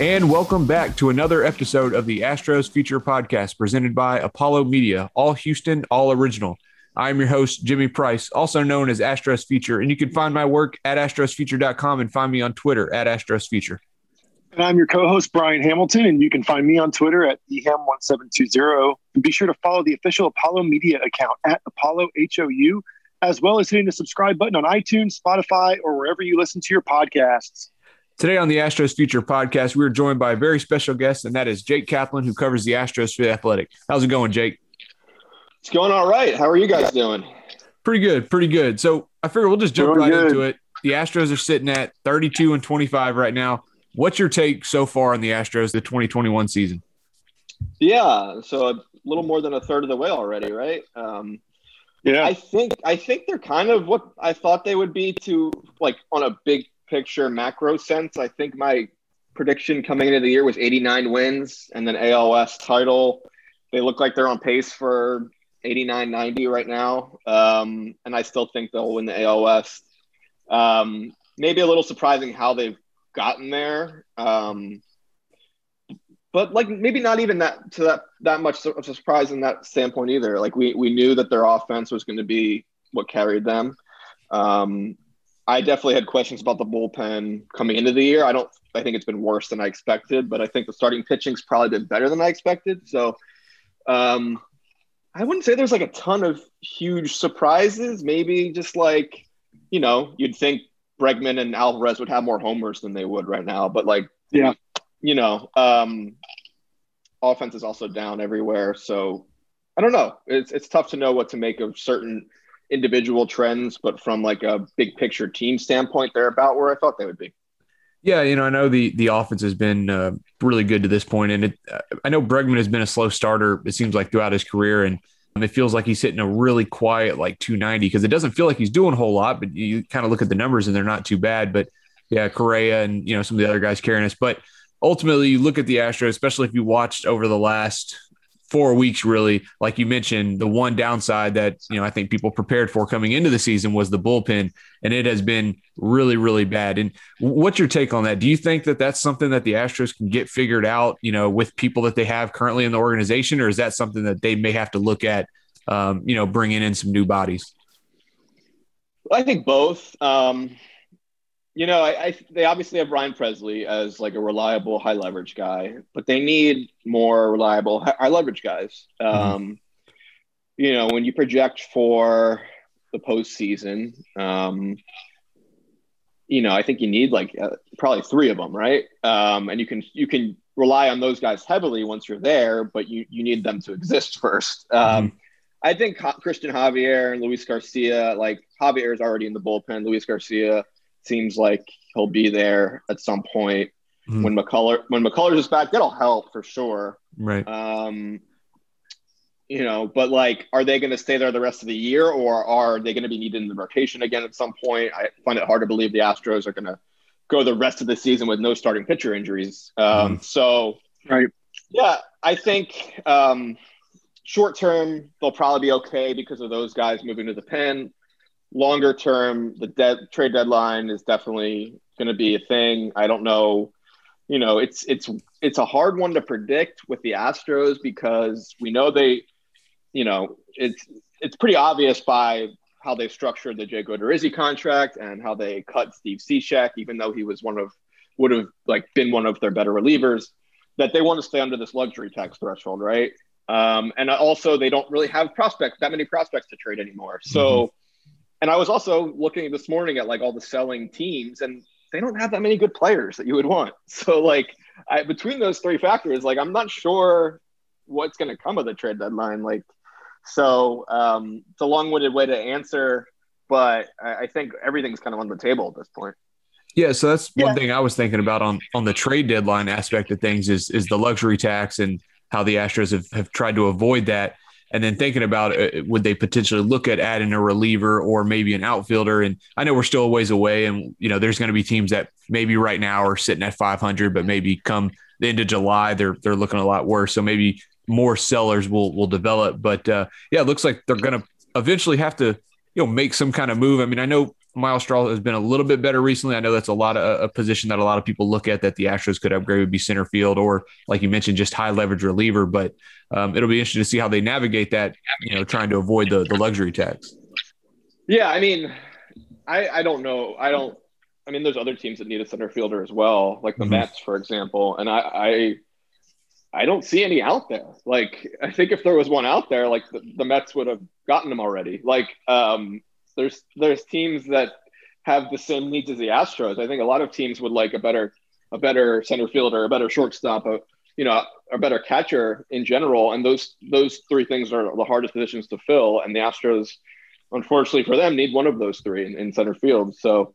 And welcome back to another episode of the Astros Future Podcast presented by Apollo Media, all Houston, all original. I'm your host, Jimmy Price, also known as Astros Future. and you can find my work at astrosfuture.com and find me on Twitter at Astros Future. And I'm your co-host Brian Hamilton, and you can find me on Twitter at eham1720. And be sure to follow the official Apollo Media account at Apollo HOU, as well as hitting the subscribe button on iTunes, Spotify, or wherever you listen to your podcasts. Today on the Astros Future Podcast, we are joined by a very special guest, and that is Jake Kaplan, who covers the Astros for the Athletic. How's it going, Jake? It's going all right. How are you guys doing? Pretty good, pretty good. So I figure we'll just jump Doing right good. into it. The Astros are sitting at 32 and 25 right now. What's your take so far on the Astros, the 2021 season? Yeah, so a little more than a third of the way already, right? Um, Yeah, I think I think they're kind of what I thought they would be to like on a big picture macro sense. I think my prediction coming into the year was 89 wins and then AL West title. They look like they're on pace for 89 90 right now. Um, and I still think they'll win the AL West. Um, maybe a little surprising how they've gotten there. Um, but like maybe not even that to that that much of a surprise in that standpoint either. Like we we knew that their offense was going to be what carried them. Um, I definitely had questions about the bullpen coming into the year. I don't. I think it's been worse than I expected, but I think the starting pitching's probably been better than I expected. So, um, I wouldn't say there's like a ton of huge surprises. Maybe just like you know, you'd think Bregman and Alvarez would have more homers than they would right now, but like Yeah. you know, um, offense is also down everywhere. So I don't know. It's it's tough to know what to make of certain individual trends, but from like a big picture team standpoint, they're about where I thought they would be. Yeah, you know, I know the the offense has been uh, really good to this point, and it, uh, I know Bregman has been a slow starter. It seems like throughout his career, and it feels like he's hitting a really quiet like 290 because it doesn't feel like he's doing a whole lot, but you kind of look at the numbers and they're not too bad. But yeah, Correa and you know some of the other guys carrying us, but ultimately you look at the Astros, especially if you watched over the last four weeks, really, like you mentioned, the one downside that you know I think people prepared for coming into the season was the bullpen, and it has been really, really bad. And what's your take on that? Do you think that that's something that the Astros can get figured out, you know, with people that they have currently in the organization, or is that something that they may have to look at, um, you know, bringing in some new bodies? I think both. Um, you know, I, I they obviously have Ryan Pressly as like a reliable high leverage guy, but they need more reliable hi- high leverage guys. Um, You know, when you project for the postseason, um, you know, I think you need like uh, probably three of them, right? Um, and you can you can rely on those guys heavily once you're there, but you you need them to exist first. Um, I think Cristian Javier and Luis Garcia, like Javier is already in the bullpen. Luis Garcia seems like he'll be there at some point. Mhm. When McCuller when McCullers is back, that'll help for sure. Right. Um, you know, but like, are they going to stay there the rest of the year, or are they going to be needed in the rotation again at some point? I find it hard to believe the Astros are going to go the rest of the season with no starting pitcher injuries. Um, So, right. yeah, I think um, short term they'll probably be okay because of those guys moving to the pen. Longer term, the dead trade deadline is definitely going to be a thing. I don't know. You know, it's it's it's a hard one to predict with the Astros because we know they, you know, it's it's pretty obvious by how they structured the Jake Odorizzi contract and how they cut Steve Cishek, even though he was one of would have like been one of their better relievers, that they want to stay under this luxury tax threshold, right? Um, and also they don't really have prospects that many prospects to trade anymore. So, and I was also looking this morning at like all the selling teams, and they don't have that many good players that you would want. So, like I, between those three factors, like I'm not sure what's going to come of the trade deadline. Like, so um, it's a long-winded way to answer, but I, I think everything's kind of on the table at this point. Yeah, so that's Yeah. one thing I was thinking about on on the trade deadline aspect of things is is the luxury tax and how the Astros have, have tried to avoid that. And then thinking about uh, would they potentially look at adding a reliever or maybe an outfielder? And I know we're still a ways away, and you know there's going to be teams that maybe right now are sitting at 500, but maybe come the end of July they're they're looking a lot worse. So maybe more sellers will will develop. But uh, yeah, it looks like they're going to eventually have to you know make some kind of move. I mean, I know Myles Straw has been a little bit better recently. I know that's a lot of a position that a lot of people look at that the Astros could upgrade would be center field or like you mentioned, just high leverage reliever. But um, it'll be interesting to see how they navigate that. You know, trying to avoid the the luxury tax. Yeah, I mean, I I don't know. I don't. I mean, there's other teams that need a center fielder as well, like the Mhm. Mets, for example. And I I I don't see any out there. Like, I think if there was one out there, like the, the Mets would have gotten them already. Like, um, there's there's teams that have the same needs as the Astros. I think a lot of teams would like a better a better center fielder, a better shortstop, a you know, a better catcher in general. And those those three things are the hardest positions to fill. And the Astros, unfortunately for them, need one of those three in, in center field. So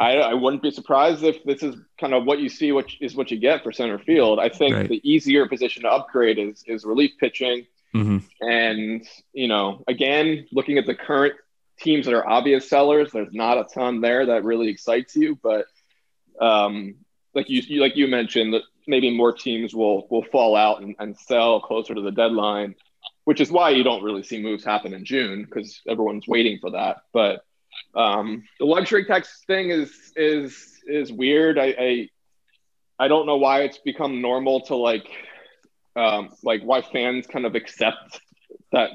I, I wouldn't be surprised if this is kind of what you see, which is what you get for center field. I think Right. the easier position to upgrade is is relief pitching. hmm And, you know, again, looking at the current teams that are obvious sellers, there's not a ton there that really excites you. But um, like you, you like you mentioned, that maybe more teams will will fall out and, and sell closer to the deadline, which is why you don't really see moves happen in June because everyone's waiting for that. But um, the luxury tax thing is is is weird. I, I I don't know why it's become normal to like um, like why fans kind of accept that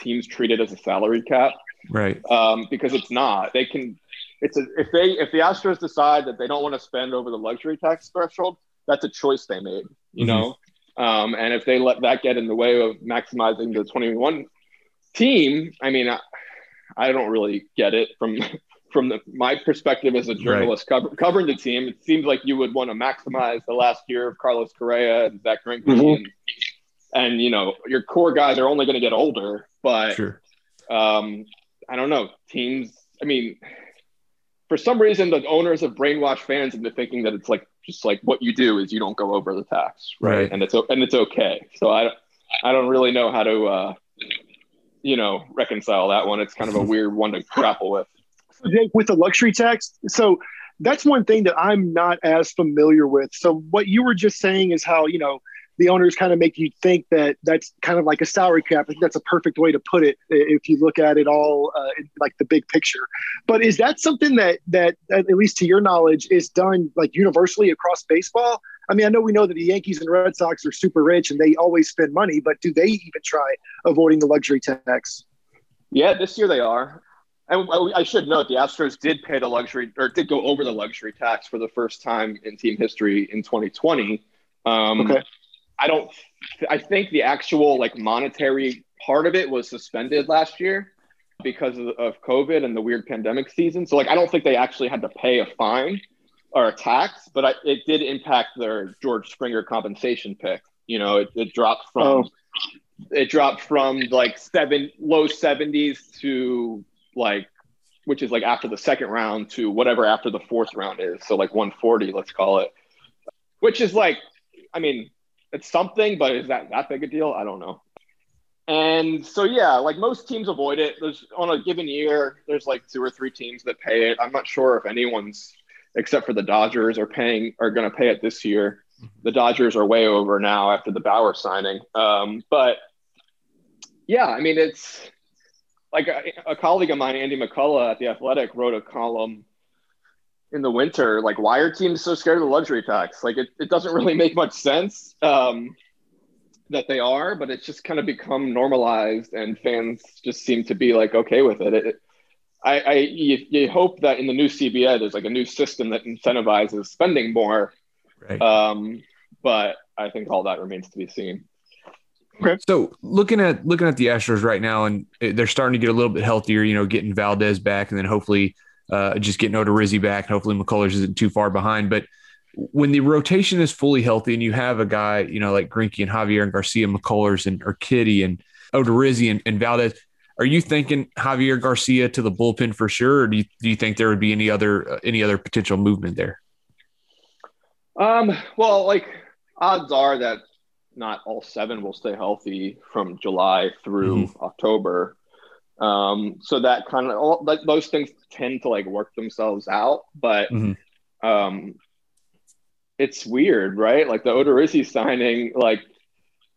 teams treat it as a salary cap Right. um, because it's not. They can. It's a, if they if the Astros decide that they don't want to spend over the luxury tax threshold, that's a choice they made. You Mhm. know, um, and if they let that get in the way of maximizing the twenty one team, I mean, I, I don't really get it from from the, my perspective as a journalist cover, covering the team. It seems like you would want to maximize the last year of Carlos Correa and Zack Greinke, Mhm. and, and you know your core guys are only going to get older, but Sure. um, I don't know. Teams, I mean, for some reason, the owners have brainwashed fans into thinking that it's like just like what you do is you don't go over the tax, right? Right. And it's and it's okay. So I, I don't really know how to, uh, you know, reconcile that one. It's kind of a weird one to grapple with. Jake, with the luxury tax, so that's one thing that I'm not as familiar with. So what you were just saying is how you know the owners kind of make you think that that's kind of like a salary cap. I think that's a perfect way to put it if you look at it all uh, in, like the big picture. But is that something that that at least to your knowledge is done like universally across baseball? I mean, I know we know that the Yankees and Red Sox are super rich and they always spend money, but do they even try avoiding the luxury tax? Yeah, this year they are. And I I should note the Astros did pay the luxury or did go over the luxury tax for the first time in team history in 2020. Um, Okay. I don't. I think the actual like monetary part of it was suspended last year because of, of COVID and the weird pandemic season. So like, I don't think they actually had to pay a fine or a tax, but I, it did impact their George Springer compensation pick. You know, it, it dropped from Oh. it dropped from like seven low seventies to like which is like after the second round to whatever after the fourth round is. So like 140, let's call it. Which is like, I mean, it's something, but is that that big a deal? I don't know. And so yeah, like most teams avoid it. There's on a given year, there's like two or three teams that pay it. I'm not sure if anyone's except for the Dodgers are paying are going to pay it this year. The Dodgers are way over now after the Bauer signing. Um, but yeah, I mean it's like a, a colleague of mine, Andy McCullough at the Athletic, wrote a column in the winter. Like, why are teams so scared of the luxury tax? Like, it, it doesn't really make much sense um, that they are, but it's just kind of become normalized, and fans just seem to be like okay with it. it I, I you, you hope that in the new CBA, there's like a new system that incentivizes spending more. Right. Um, but I think all that remains to be seen. Okay. So looking at looking at the Astros right now, and they're starting to get a little bit healthier. You know, getting Valdez back, and then hopefully uh, just getting Odorizzi back, and hopefully McCullers isn't too far behind. But when the rotation is fully healthy, and you have a guy, you know, like Greinke and Javier and Garcia, McCullers and Urquidy and Odorizzi and, and Valdez, are you thinking Javier Garcia to the bullpen for sure, or do you, do you think there would be any other uh, any other potential movement there? Um, well, like odds are that not all seven will stay healthy from July through Mm-hmm. October. Um, so that kind of all like those things tend to like work themselves out, but Mhm. um, it's weird, right? Like the Odorizzi signing, like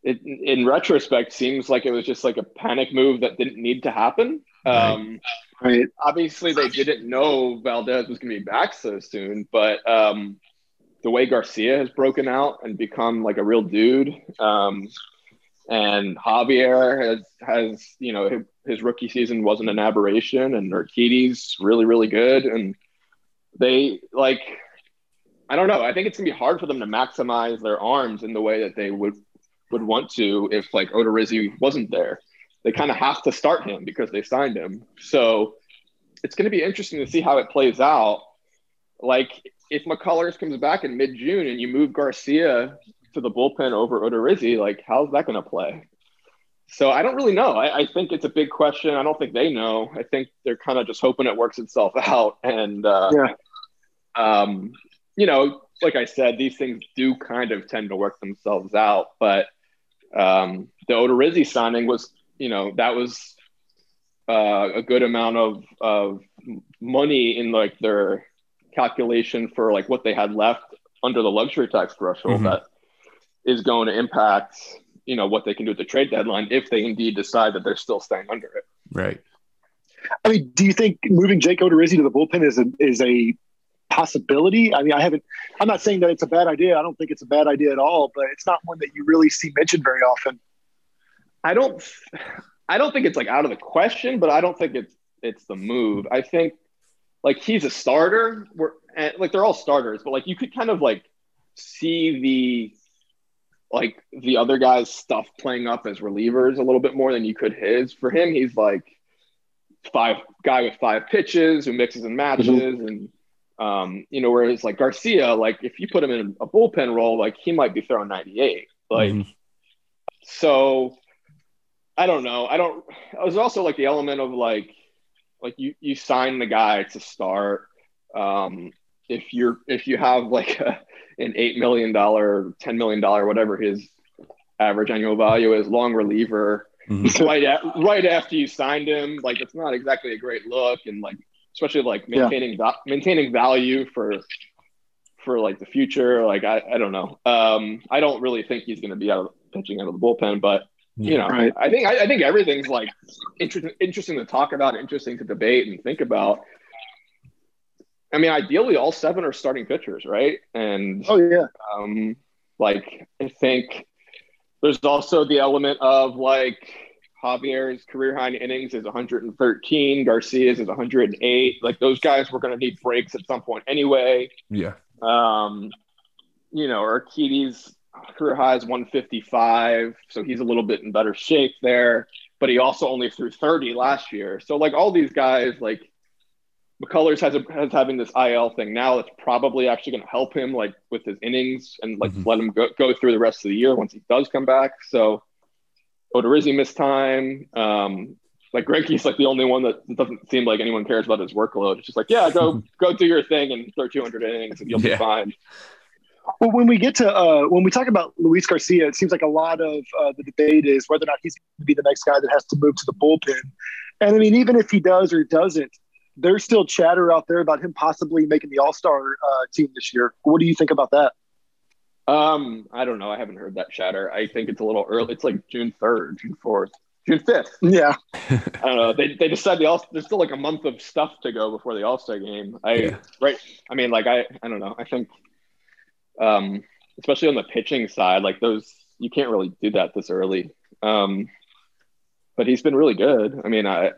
it in retrospect seems like it was just like a panic move that didn't need to happen. Right. Um, Right. obviously they didn't know Valdez was going to be back so soon, but um, the way Garcia has broken out and become like a real dude, um, and Javier has has you know his, rookie season wasn't an aberration, and Urquidy's really really good, and they like I don't know. I think it's gonna be hard for them to maximize their arms in the way that they would would want to if like Odorizzi wasn't there. They kind of have to start him because they signed him. So it's going to be interesting to see how it plays out. Like if McCullers comes back in mid June and you move Garcia to the bullpen over Odorizzi, like how's that going to play? So I don't really know. I, I think it's a big question. I don't think they know. I think they're kind of just hoping it works itself out. And uh, Yeah. um, you know, like I said, these things do kind of tend to work themselves out. But um, the Odorizzi signing was, you know, that was uh, a good amount of of money in like their calculation for like what they had left under the luxury tax threshold Mhm. that is going to impact you know what they can do at the trade deadline if they indeed decide that they're still staying under it. Right. I mean, do you think moving Jake Odorizzi to the bullpen is a is a possibility? I mean, I haven't. I'm not saying that it's a bad idea. I don't think it's a bad idea at all, but it's not one that you really see mentioned very often. I don't I don't think it's like out of the question, but I don't think it's it's the move. I think like he's a starter. We're and like they're all starters, but like you could kind of like see the like the other guy's stuff playing up as relievers a little bit more than you could his. For him, he's like five guy with five pitches who mixes and matches and um, you know, whereas like Garcia, like if you put him in a bullpen role, like he might be throwing 98. Like Mhm. so I don't know. I don't there's also like the element of like like you you sign the guy to start. Um if you're if you have like a, an eight million dollar, ten million dollar, whatever his average annual value is, long reliever, Mhm. right at, right after you signed him, like it's not exactly a great look, and like especially like Yeah. maintaining va- maintaining value for for like the future. Like I, I don't know. Um, I don't really think he's going to be out of pitching out of the bullpen, but you know, Right. I think I, I think everything's like interesting interesting to talk about, interesting to debate and think about. I mean, ideally, all seven are starting pitchers, right? And Oh yeah, um, like I think there's also the element of like Javier's career high in innings is 113, Garcia's is 108. Like those guys were going to need breaks at some point anyway. Yeah. Um, you know, Urquidy's career high is 155, so he's a little bit in better shape there. But he also only threw 30 last year. So like all these guys, like McCullers has a, has having this IL thing now. That's probably actually going to help him like with his innings and like Mhm. let him go, go through the rest of the year once he does come back. So Odorizzi missed time. Um, like Greinke's like the only one that doesn't seem like anyone cares about his workload. It's just like, yeah, go go do your thing and throw 200 innings and you'll Yeah. be fine. Well, when we get to uh, when we talk about Luis Garcia, it seems like a lot of uh, the debate is whether or not he's going to be the next guy that has to move to the bullpen. And I mean, even if he does or doesn't, there's still chatter out there about him possibly making the All Star uh, team this year. What do you think about that? Um, I don't know. I haven't heard that chatter. I think it's a little early. It's like June 3rd, June 4th, June 5th. Yeah, I don't know. They, they decide the all. There's still like a month of stuff to go before the All Star game. I Yeah. right. I mean, like I I don't know. I think, um, especially on the pitching side, like those you can't really do that this early. Um, but he's been really good. I mean, I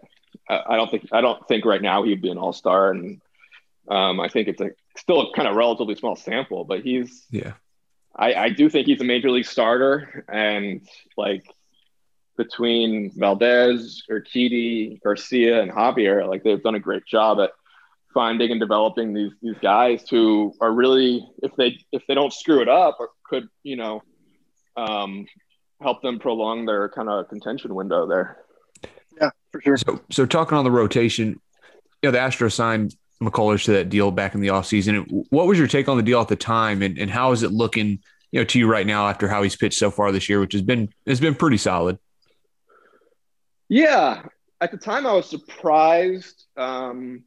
I I don't think I don't think right now he'd be an All Star, and um, I think it's a still a kind of relatively small sample, but he's Yeah. I, I do think he's a major league starter, and like between Valdez, Urquidy, Garcia, and Javier, like they've done a great job at finding and developing these these guys who are really, if they if they don't screw it up, or could you know, um, help them prolong their kind of contention window there. For sure. So, so talking on the rotation, you know, the Astros signed McCullers to that deal back in the offseason. What was your take on the deal at the time, and, and how is it looking, you know, to you right now after how he's pitched so far this year, which has been has been pretty solid. Yeah, at the time I was surprised. Um,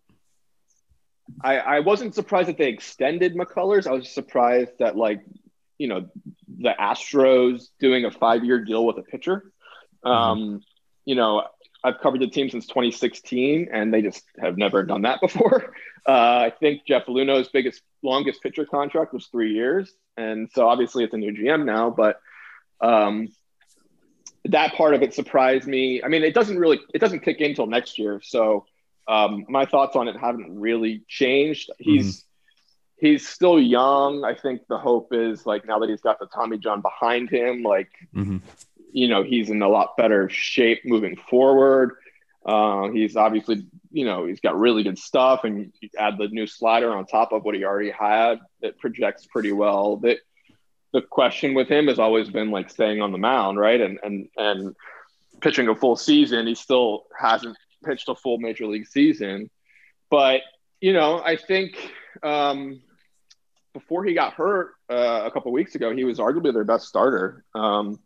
I, I wasn't surprised that they extended McCullers. I was surprised that like, you know, the Astros doing a five year deal with a pitcher. Um, mm-hmm. You know, I've covered the team since 2016, and they just have never done that before. Uh, I think Jeff Luhnow's biggest, longest pitcher contract was three years, and so obviously it's a new GM now. But um, that part of it surprised me. I mean, it doesn't really, it doesn't kick in until next year, so um, my thoughts on it haven't really changed. He's mm-hmm. he's still young. I think the hope is like now that he's got the Tommy John behind him, like. Mm-hmm you know, he's in a lot better shape moving forward. Uh, he's obviously, you know, he's got really good stuff, and you add the new slider on top of what he already had. It projects pretty well. That the question with him has always been like staying on the mound, right? And and and pitching a full season. He still hasn't pitched a full major league season, but you know, I think um, before he got hurt uh, a couple weeks ago, he was arguably their best starter. Um,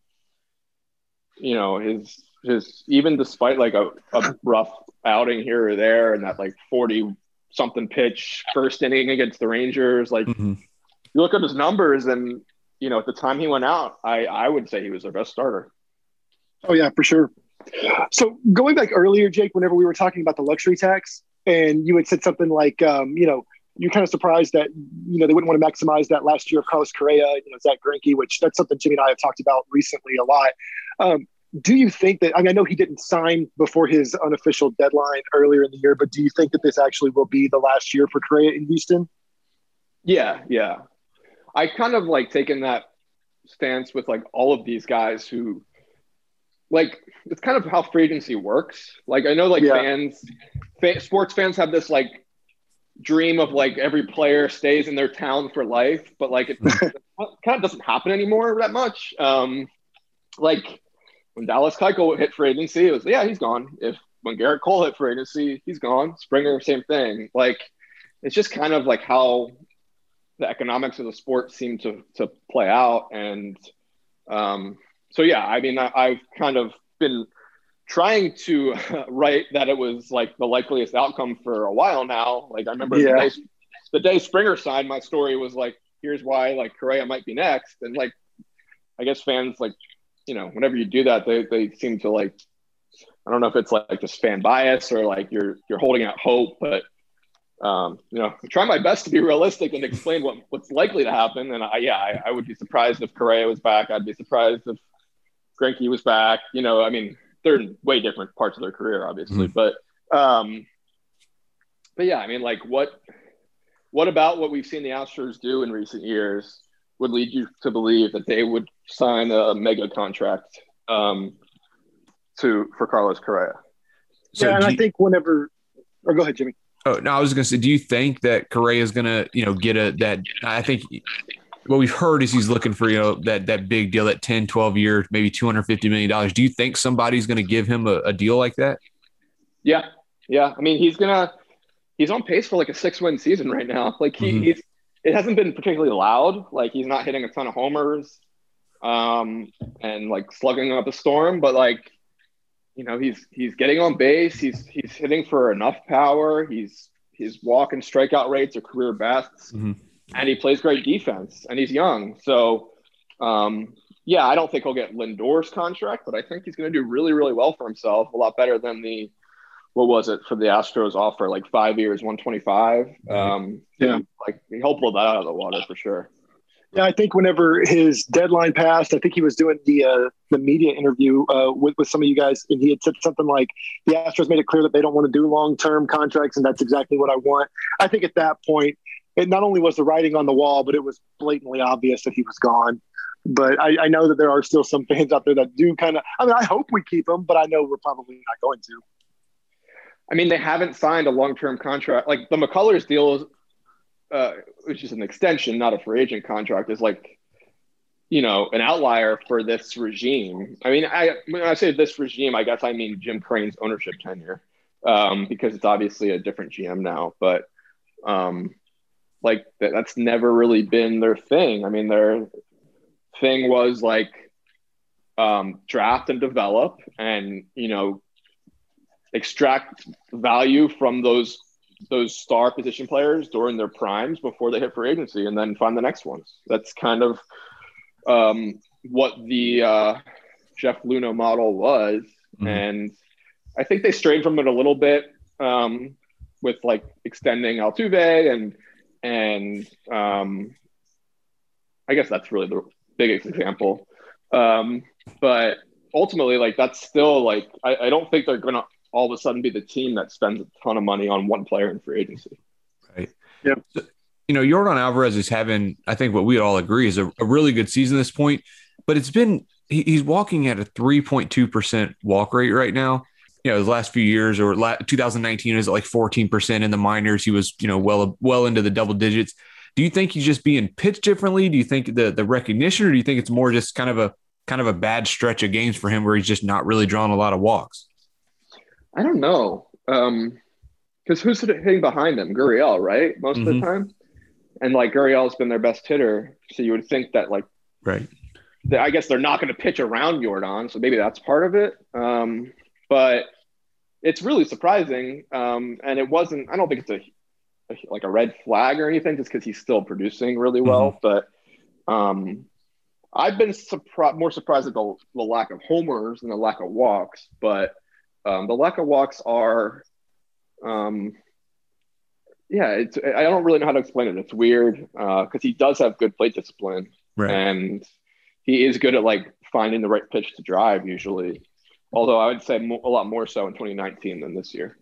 you know his his even despite like a, a rough outing here or there and that like 40 something pitch first inning against the Rangers like mm-hmm. you look at his numbers and you know at the time he went out I I would say he was their best starter. Oh yeah, for sure. So going back earlier Jake whenever we were talking about the luxury tax and you had said something like um, you know you're kind of surprised that you know they wouldn't want to maximize that last year of Carlos Correa, you know Zack Greinke, which that's something Jimmy and I have talked about recently a lot. Um, do you think that I mean I know he didn't sign before his unofficial deadline earlier in the year, but do you think that this actually will be the last year for Correa in Houston? Yeah, yeah. I kind of like taken that stance with like all of these guys who like it's kind of how free agency works. Like I know like yeah. fans fa- sports fans have this like dream of like every player stays in their town for life, but like it kind of doesn't happen anymore that much. Um like when Dallas Keuchel hit free agency, it was yeah, he's gone. If when Gerrit Cole hit free agency, he's gone. Springer, same thing. Like it's just kind of like how the economics of the sport seem to to play out. And um, so yeah, I mean, I, I've kind of been trying to write that it was like the likeliest outcome for a while now. Like I remember yeah. the, day, the day Springer signed, my story was like, here's why like Correa might be next, and like I guess fans like you know, whenever you do that, they, they seem to like, I don't know if it's like like just fan bias or like you're, you're holding out hope, but um, you know, I try my best to be realistic and explain what, what's likely to happen. And I, yeah, I, I would be surprised if Correa was back. I'd be surprised if Greinke was back. You know, I mean, they're in way different parts of their career, obviously, mm-hmm. but, um, but yeah, I mean, like what, what about what we've seen the Astros do in recent years would lead you to believe that they would sign a mega contract um, to for Carlos Correa. So yeah, and you, I think whenever, or go ahead, Jimmy. Oh no, I was going to say, do you think that Correa is going to, you know, get a that? I think what we've heard is he's looking for you know that that big deal, that 10, 12 year, maybe two hundred fifty million dollars. Do you think somebody's going to give him a, a deal like that? Yeah, yeah. I mean, he's gonna he's on pace for like a six win season right now. Like he, mm-hmm. he's it hasn't been particularly loud. Like he's not hitting a ton of homers um, and like slugging up a storm, but like you know he's he's getting on base. He's he's hitting for enough power. He's his walk and strikeout rates are career bests, mm-hmm. And he plays great defense. And he's young, so um, yeah, I don't think he'll get Lindor's contract, but I think he's going to do really really well for himself. A lot better than the what was it for the Astros offer? Like five years, 125. Um, yeah, like he'll pull that out of the water for sure. Yeah, I think whenever his deadline passed, I think he was doing the uh, the media interview uh, with with some of you guys, and he had said something like, "The Astros made it clear that they don't want to do long term contracts, and that's exactly what I want." I think at that point, it not only was the writing on the wall, but it was blatantly obvious that he was gone. But I, I know that there are still some fans out there that do kind of. I mean, I hope we keep him, but I know we're probably not going to. I mean, they haven't signed a long-term contract. Like the McCullers deal, uh, which is an extension, not a free agent contract, is like you know, an outlier for this regime. I mean, I when I say this regime, I guess I mean Jim Crane's ownership tenure, um, because it's obviously a different GM now. But um, like that, that's never really been their thing. I mean, their thing was like um, draft and develop, and you know, extract value from those those star position players during their primes before they hit free agency, and then find the next ones. That's kind of um, what the uh, Jeff Luhnow model was, Mhm. and I think they strayed from it a little bit um, with like extending Altuve and and um, I guess that's really the biggest example. Um, but ultimately, like that's still like I, I don't think they're gonna all of a sudden be the team that spends a ton of money on one player in free agency. Right. Yep. You know, Yordan Alvarez is having, I think what we all agree is a, a really good season at this point, but it's been, he, he's walking at a 3.2% walk rate right now. You know, the last few years or la- 2019 is like 14% in the minors. He was, you know, well, well into the double digits. Do you think he's just being pitched differently? Do you think the, the recognition, or do you think it's more just kind of a, kind of a bad stretch of games for him where he's just not really drawing a lot of walks? I don't know. Um, because who's hitting behind them? Gurriel, right? Most of Mhm. the time. And like Gurriel's been their best hitter. So you would think that like Right. I guess they're not going to pitch around Yordan, so maybe that's part of it. Um, but it's really surprising, um, and it wasn't. I don't think it's a, a like a red flag or anything, just because he's still producing really well. But um, I've been surprised, more surprised at the, the lack of homers and the lack of walks. But um, the lack of walks are, um, yeah, it's. I don't really know how to explain it. It's weird because he does have good plate discipline Right. and he is good at like finding the right pitch to drive usually. Although I would say mo- a lot more so in 2019 than this year.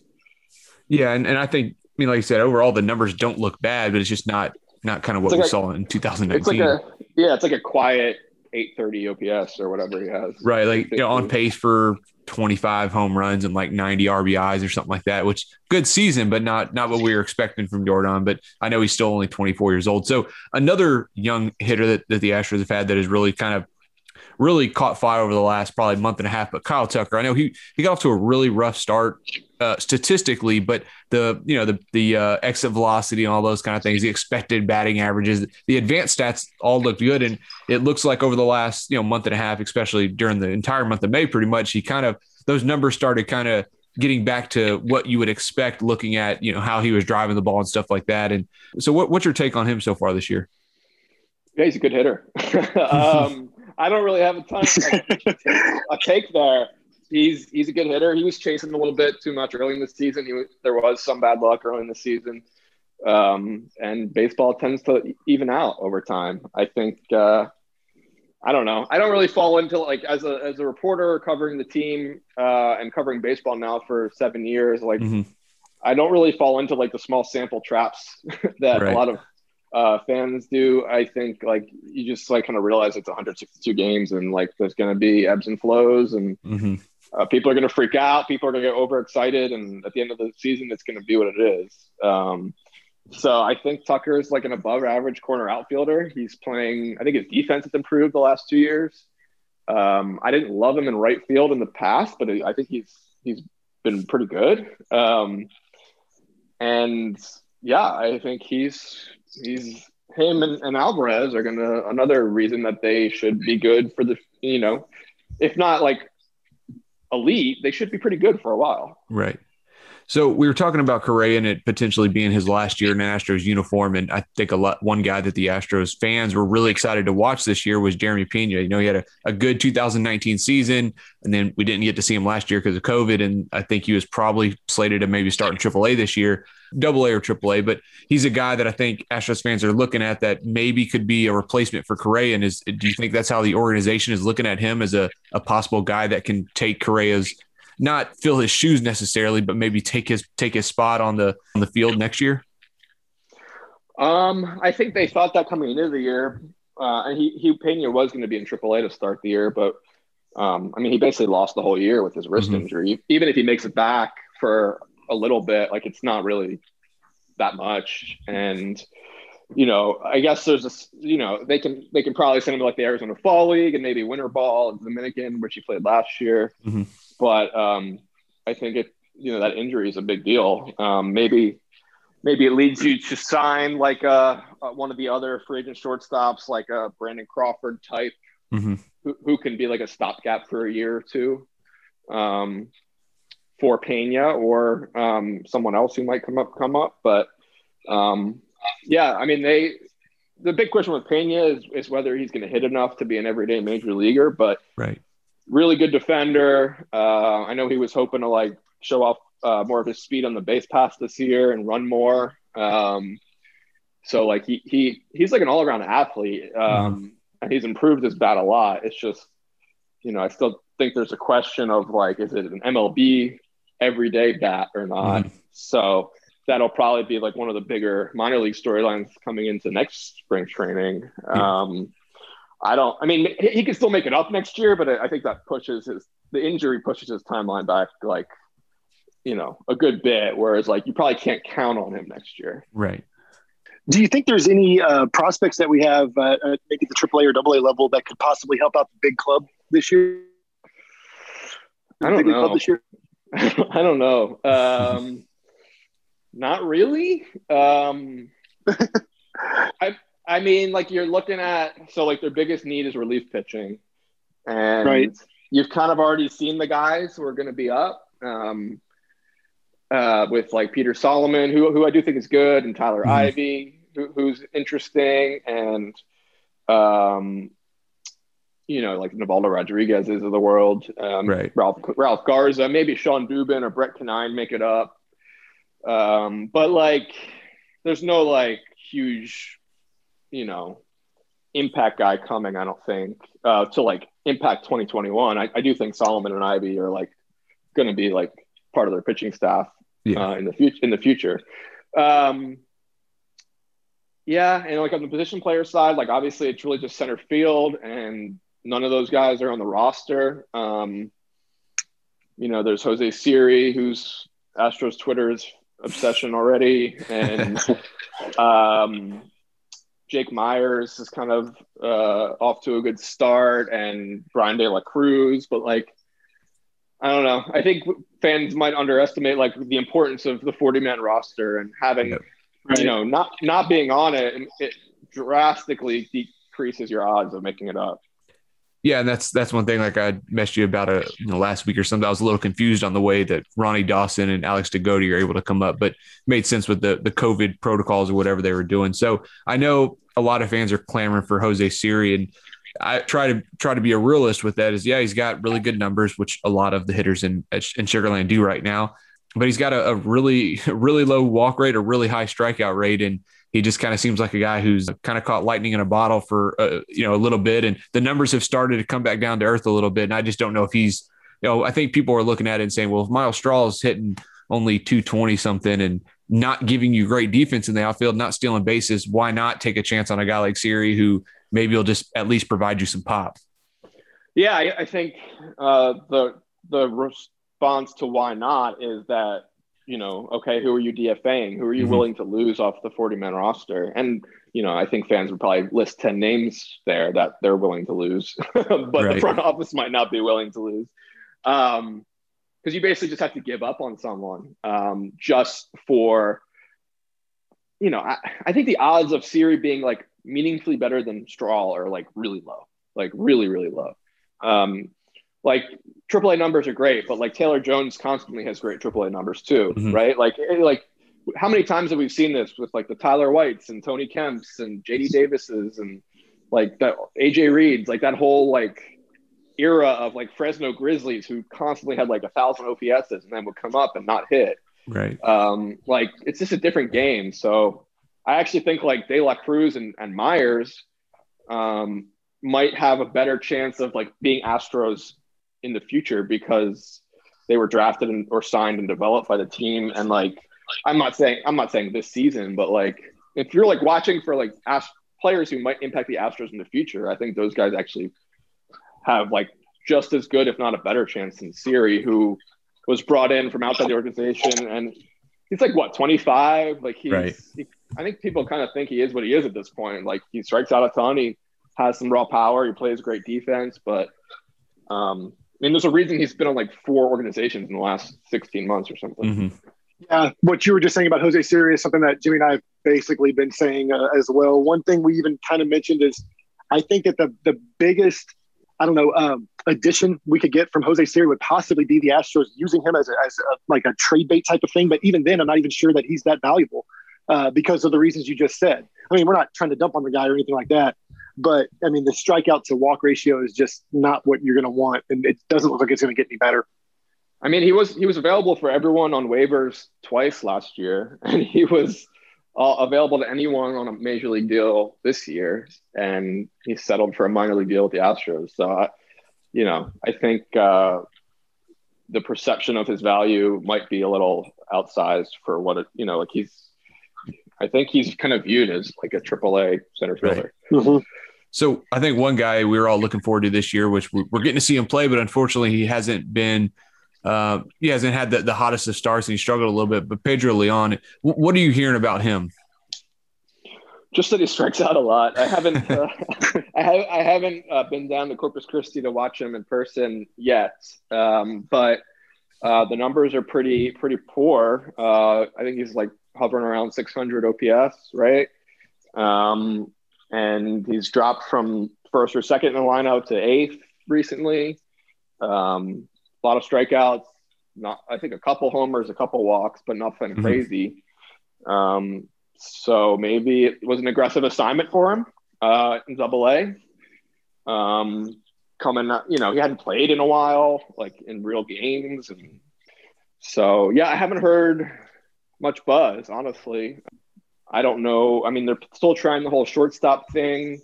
Yeah. And, and I think, I mean, like you said, overall, the numbers don't look bad, but it's just not, not kind of what It's we like- saw in 2019. It's like a yeah, it's like a quiet 830 OPS or whatever he has. Right, like you know, on pace for 25 home runs and like 90 RBIs or something like that, which good season, but not not what we were expecting from Yordan. But I know he's still only 24 years old. So another young hitter that, that the Astros have had that has really kind of really caught fire over the last probably month and a half. But Kyle Tucker, I know he he got off to a really rough start uh, statistically, but the you know the the uh, exit velocity and all those kind of things, the expected batting averages, the advanced stats all looked good, and it looks like over the last you know month and a half, especially during the entire month of May, pretty much he kind of those numbers started kind of getting back to what you would expect looking at you know how he was driving the ball and stuff like that. And so, what, what's your take on him so far this year? Yeah, he's a good hitter. um, I don't really have a ton of a take there. He's he's a good hitter. He was chasing a little bit too much early in the season. He was, there was some bad luck early in the season, um, and baseball tends to even out over time. I think. Uh, I don't know. I don't really fall into like as a as a reporter covering the team uh, and covering baseball now for seven years. Like Mhm. I don't really fall into like the small sample traps that Right. a lot of uh, fans do. I think like you just like kind of realize it's 162 games and like there's going to be ebbs and flows and Mm-hmm. uh, people are going to freak out. People are going to get overexcited, and at the end of the season, it's going to be what it is. Um, so I think Tucker is like an above average corner outfielder. He's playing. I think his defense has improved the last two years. Um, I didn't love him in right field in the past, but I think he's he's been pretty good. Um, and yeah, I think he's he's him and, and Alvarez are gonna another reason that they should be good for the you know, if not like elite, they should be pretty good for a while. Right. So we were talking about Correa and it potentially being his last year in an Astros uniform, and I think a lot one guy that the Astros fans were really excited to watch this year was Jeremy Pena. You know, he had a, a good 2019 season, and then we didn't get to see him last year because of COVID, and I think he was probably slated to maybe start in AAA this year, Double A or AAA. But he's a guy that I think Astros fans are looking at that maybe could be a replacement for Correa. And is do you think that's how the organization is looking at him as a, a possible guy that can take Correa's not fill his shoes necessarily, but maybe take his take his spot on the on the field next year? Um, I think they thought that coming into the year, uh, and he, he Pena was going to be in AAA to start the year, but um, I mean, he basically lost the whole year with his wrist Mhm. injury. Even if he makes it back for a little bit, like it's not really that much. And you know, I guess there's a, you know, they can they can probably send him to like the Arizona Fall League and maybe Winter Ball in Dominican, which he played last year. Mhm. But um, I think it, you know, that injury is a big deal. Um, maybe maybe it leads you to sign like a, uh one of the other free agent shortstops, like a Brandon Crawford type, Mhm. who, who can be like a stopgap for a year or two. Um, for Pena or um, someone else who might come up come up. But um, yeah, I mean they the big question with Pena is, is whether he's going to hit enough to be an everyday major leaguer. But Right. Really good defender. Uh, I know he was hoping to like show off uh, more of his speed on the base pass this year and run more. Um, so like he he he's like an all around athlete, um, and he's improved his bat a lot. It's just you know I still think there's a question of like is it an MLB everyday bat or not? So that'll probably be like one of the bigger minor league storylines coming into next spring training. Um, I don't. I mean, he, he can still make it up next year, but I I think that pushes his the injury pushes his timeline back like you know a good bit. Whereas like you probably can't count on him next year. Right. Do you think there's any uh, prospects that we have uh, at maybe the AAA or AA level that could possibly help out the big club this year? I don't Big league know. Club this year? I don't know. Um, not really. Um, I I mean, like you're looking at so like their biggest need is relief pitching, and Right. you've kind of already seen the guys who are going to be up. Um, uh, with like Peter Solomon, who who I do think is good, and Tyler Mhm. Ivey, who, who's interesting, and um, you know, like Nivaldo Rodriguez is of the world, um, Right. Ralph Ralph Garza, maybe Shawn Dubin or Brett Conine make it up. Um, but like, there's no like huge, you know, impact guy coming. I don't think uh, to like impact 2021. I, I do think Solomon and Ivey are like going to be like part of their pitching staff Yeah. uh, in the future. In the future, um, yeah, and like on the position player side, like obviously it's really just center field, and none of those guys are on the roster. Um, you know, there's Jose Siri, who's Astros Twitter's obsession already, and um, Jake Meyers is kind of uh, off to a good start, and Bryan De La Cruz, but like. I don't know. I think fans might underestimate like the importance of the 40 man roster and having, Yep. you know, not not being on it, it drastically decreases your odds of making it up. Yeah, and that's that's one thing. Like I messaged you about a you know, last week or something. I was a little confused on the way that Ronnie Dawson and Alex De Goti are able to come up, but made sense with the the COVID protocols or whatever they were doing. So I know a lot of fans are clamoring for Jose Siri, and I try to try to be a realist with that. Is yeah, he's got really good numbers, which a lot of the hitters in in Sugarland do right now. But he's got a, a really really low walk rate, a really high strikeout rate, and he just kind of seems like a guy who's kind of caught lightning in a bottle for uh, you know a little bit, and the numbers have started to come back down to earth a little bit. And I just don't know if he's, you know, I think people are looking at it and saying, well, if Myles Straw is hitting only 220 something and not giving you great defense in the outfield, not stealing bases, why not take a chance on a guy like Siri who maybe will just at least provide you some pop? Yeah, I, I think uh, the the response to why not is that you know, okay, who are you DFAing? Who are you Mhm. willing to lose off the 40 man roster? And you know, I think fans would probably list 10 names there that they're willing to lose, but the front office might not be willing to lose. Um, because you basically just have to give up on someone um, just for, you know, I, I think the odds of Siri being like meaningfully better than Straw are like really low, like really, really low. Um, like AAA numbers are great, but like Taylor Jones constantly has great AAA numbers too, Mhm. right? Like, eh, like how many times have we seen this with like the Tyler Whites and Tony Kemps and JD Davises and like that AJ Reeds, like that whole like era of like Fresno Grizzlies who constantly had like a thousand OPSs and then would come up and not hit. Right. Um, like it's just a different game. So I actually think like De La Cruz and, and Meyers um, might have a better chance of like being Astros in the future because they were drafted and, or signed and developed by the team. And like, I'm not saying I'm not saying this season, but like if you're like watching for like Ast- players who might impact the Astros in the future, I think those guys actually have like just as good, if not a better chance than Siri, who was brought in from outside the organization and he's like what 25 like he's Right. he, I think people kind of think he is what he is at this point. Like he strikes out a ton. He has some raw power. He plays great defense, but um, I mean, there's a reason he's been on like four organizations in the last 16 months or something. Mhm. Yeah, what you were just saying about Jose Siri is something that Jimmy and I have basically been saying uh, as well. One thing we even kind of mentioned is I think that the the biggest I don't know um, addition we could get from Jose Siri would possibly be the Astros using him as a, as a, like a trade bait type of thing. But even then, I'm not even sure that he's that valuable uh, because of the reasons you just said. I mean, we're not trying to dump on the guy or anything like that. But I mean, the strikeout to walk ratio is just not what you're going to want, and it doesn't look like it's going to get any better. I mean, he was he was available for everyone on waivers twice last year, and he was uh, available to anyone on a major league deal this year, and he settled for a minor league deal with the Astros. So, I, you know, I think uh, the perception of his value might be a little outsized for what it, you know, like he's. I think he's kind of viewed as like a AAA center fielder. So I think one guy we were all looking forward to this year, which we're we're getting to see him play, but unfortunately he hasn't been. Uh, he hasn't had the, the hottest of starts and he struggled a little bit. But Pedro Leon, wh- what are you hearing about him? Just that he strikes out a lot. I haven't, uh, I, have, I haven't uh, been down to Corpus Christi to watch him in person yet, um, but uh, the numbers are pretty pretty poor. Uh, I think he's like hovering around 600 OPS, right? Um, and he's dropped from first or second in the lineup to eighth recently. Um, a lot of strikeouts, not I think a couple homers, a couple walks, but nothing Mhm. crazy. Um, so maybe it was an aggressive assignment for him uh, in Double A. Um, coming, you know, he hadn't played in a while, like in real games, and so yeah, I haven't heard much buzz, honestly. I don't know. I mean, they're still trying the whole shortstop thing,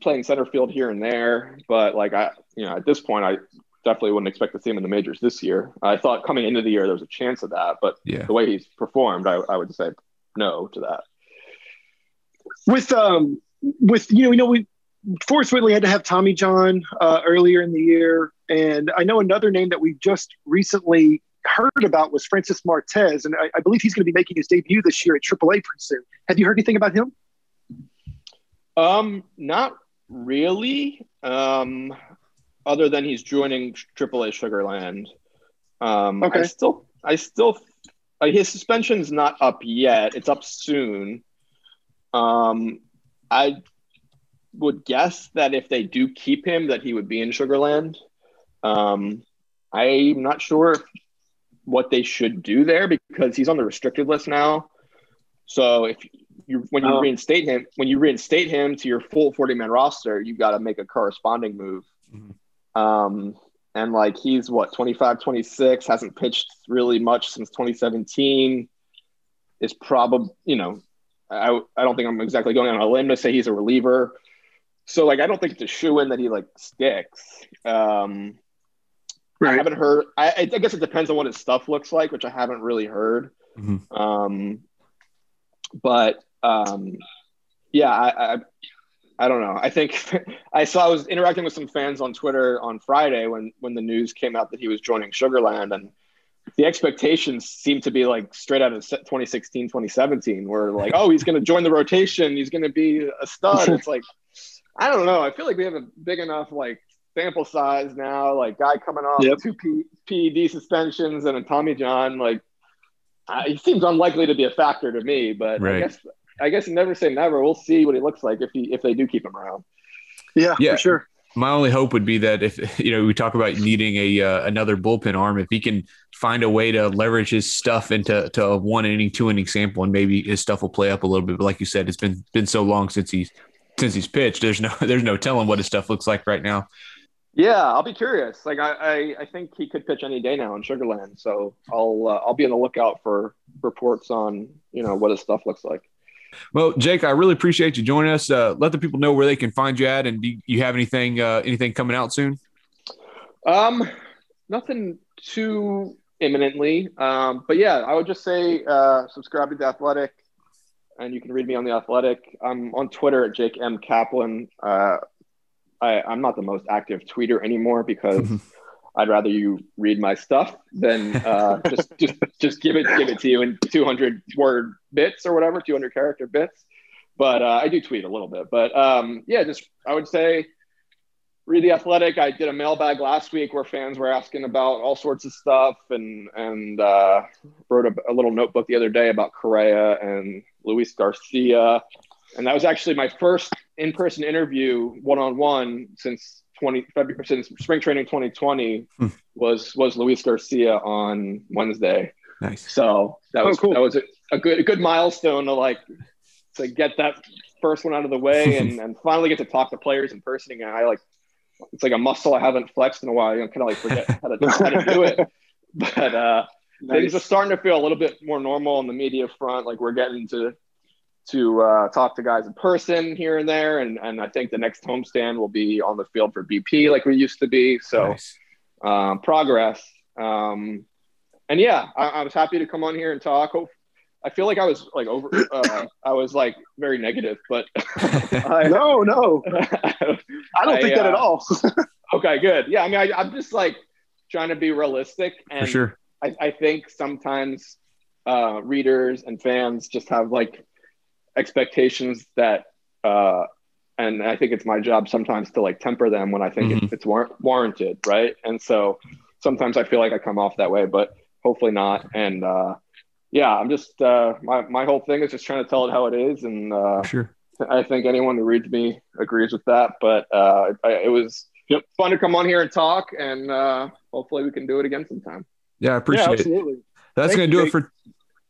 playing center field here and there, but like I, you know, at this point, I definitely wouldn't expect to see him in the majors this year. I thought coming into the year there was a chance of that, but Yeah. the way he's performed, I, I would say no to that. with um with you know you know we Forrest Whitley had to have Tommy John uh, earlier in the year, and I know another name that we just recently heard about was Francis Martes, and I, I believe he's going to be making his debut this year at AAA pretty soon. Have you heard anything about him? Um, not really. Um, other than he's joining AAA Sugarland. Um, Okay. I still, I still, uh, his suspension's not up yet. It's up soon. Um, I would guess that if they do keep him, that he would be in Sugarland. Um, I'm not sure what they should do there because he's on the restricted list now. So if you when you Oh. reinstate him, when you reinstate him to your full 40 man roster, you got to make a corresponding move. Mhm. Um, and like he's what 25, 26, hasn't pitched really much since 2017. Is probably you know, I I don't think I'm exactly going on a limb to say he's a reliever. So like I don't think it's a shoe in that he like sticks. Um, I haven't heard. I, I guess it depends on what his stuff looks like, which I haven't really heard. Mhm. Um, but um, yeah, I, I I don't know. I think I saw I was interacting with some fans on Twitter on Friday when when the news came out that he was joining Sugarland, and the expectations seemed to be like straight out of 2016, 2017, where like, oh, he's going to join the rotation, he's going to be a stud. It's like, I don't know. I feel like we have a big enough like sample size now. Like guy coming off Yep. two P- PED suspensions and a Tommy John, like uh, he seems unlikely to be a factor to me. But Right. I guess I guess never say never. We'll see what he looks like if he if they do keep him around. Yeah, Yeah. for sure. My only hope would be that if you know we talk about needing a uh, another bullpen arm, if he can find a way to leverage his stuff into to a one inning, two inning sample, and maybe his stuff will play up a little bit. But like you said, it's been been so long since he's since he's pitched. There's no there's no telling what his stuff looks like right now. Yeah, I'll be curious. Like I, I, I think he could pitch any day now in Sugarland. So I'll uh, I'll be on the lookout for reports on you know what his stuff looks like. Well, Jake, I really appreciate you joining us. Uh, let the people know where they can find you at, and do you have anything uh, anything coming out soon? Um, nothing too imminently. Um, but yeah, I would just say uh, subscribe to the Athletic, and you can read me on the Athletic. I'm on Twitter at Jake M Kaplan. Uh, I, I'm not the most active tweeter anymore because I'd rather you read my stuff than uh, just just just give it give it to you in 200 word bits or whatever, 200 character bits. But uh, I do tweet a little bit. But um, yeah, just I would say read the athletic i did a mailbag last week where fans were asking about all sorts of stuff and and uh, wrote a, a, little notebook the other day about correa and luis garcia and that was actually my first in-person interview one-on-one since 20 February since spring training 2020 hmm. was was luis garcia on wednesday nice so that was oh, cool. that was a, a good a good milestone to like to get that first one out of the way and, and finally get to talk to players in person again. I like it's like a muscle I haven't flexed in a while. You know, kind of like forget how to, how to do it. But uh, nice. things are starting to feel a little bit more normal on the media front. Like we're getting to to uh, talk to guys in person here and there, and and I think the next homestand will be on the field for BP like we used to be. So nice. um, progress. Um, and yeah, I, I, was happy to come on here and talk. I feel like I was like over. Uh, I was like very negative, but I, no, no, I don't I, think that uh, at all. okay, good. Yeah, I mean, I, am just like trying to be realistic, and For sure. I, I think sometimes uh, readers and fans just have like expectations that, uh, and I think it's my job sometimes to like temper them when I think mm-hmm. it's war- warranted, right? And so sometimes I feel like I come off that way, but hopefully not. And uh, yeah, I'm just uh, my my whole thing is just trying to tell it how it is, and uh, sure. I think anyone who reads me agrees with that. But uh, I, it was yep. fun to come on here and talk, and uh, hopefully we can do it again sometime. Yeah, I appreciate yeah, absolutely. it. That's going to do it for.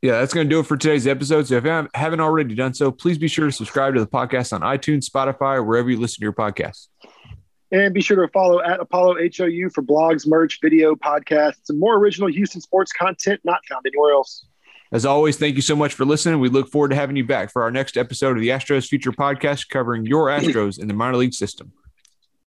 Yeah, that's going to do it for today's episode. So if you haven't already done so, please be sure to subscribe to the podcast on iTunes, Spotify, or wherever you listen to your podcasts. And be sure to follow at Apollo HOU for blogs, merch, video, podcasts, and more original Houston sports content not found anywhere else. As always, thank you so much for listening. We look forward to having you back for our next episode of the Astros Future Podcast covering your Astros in the minor league system.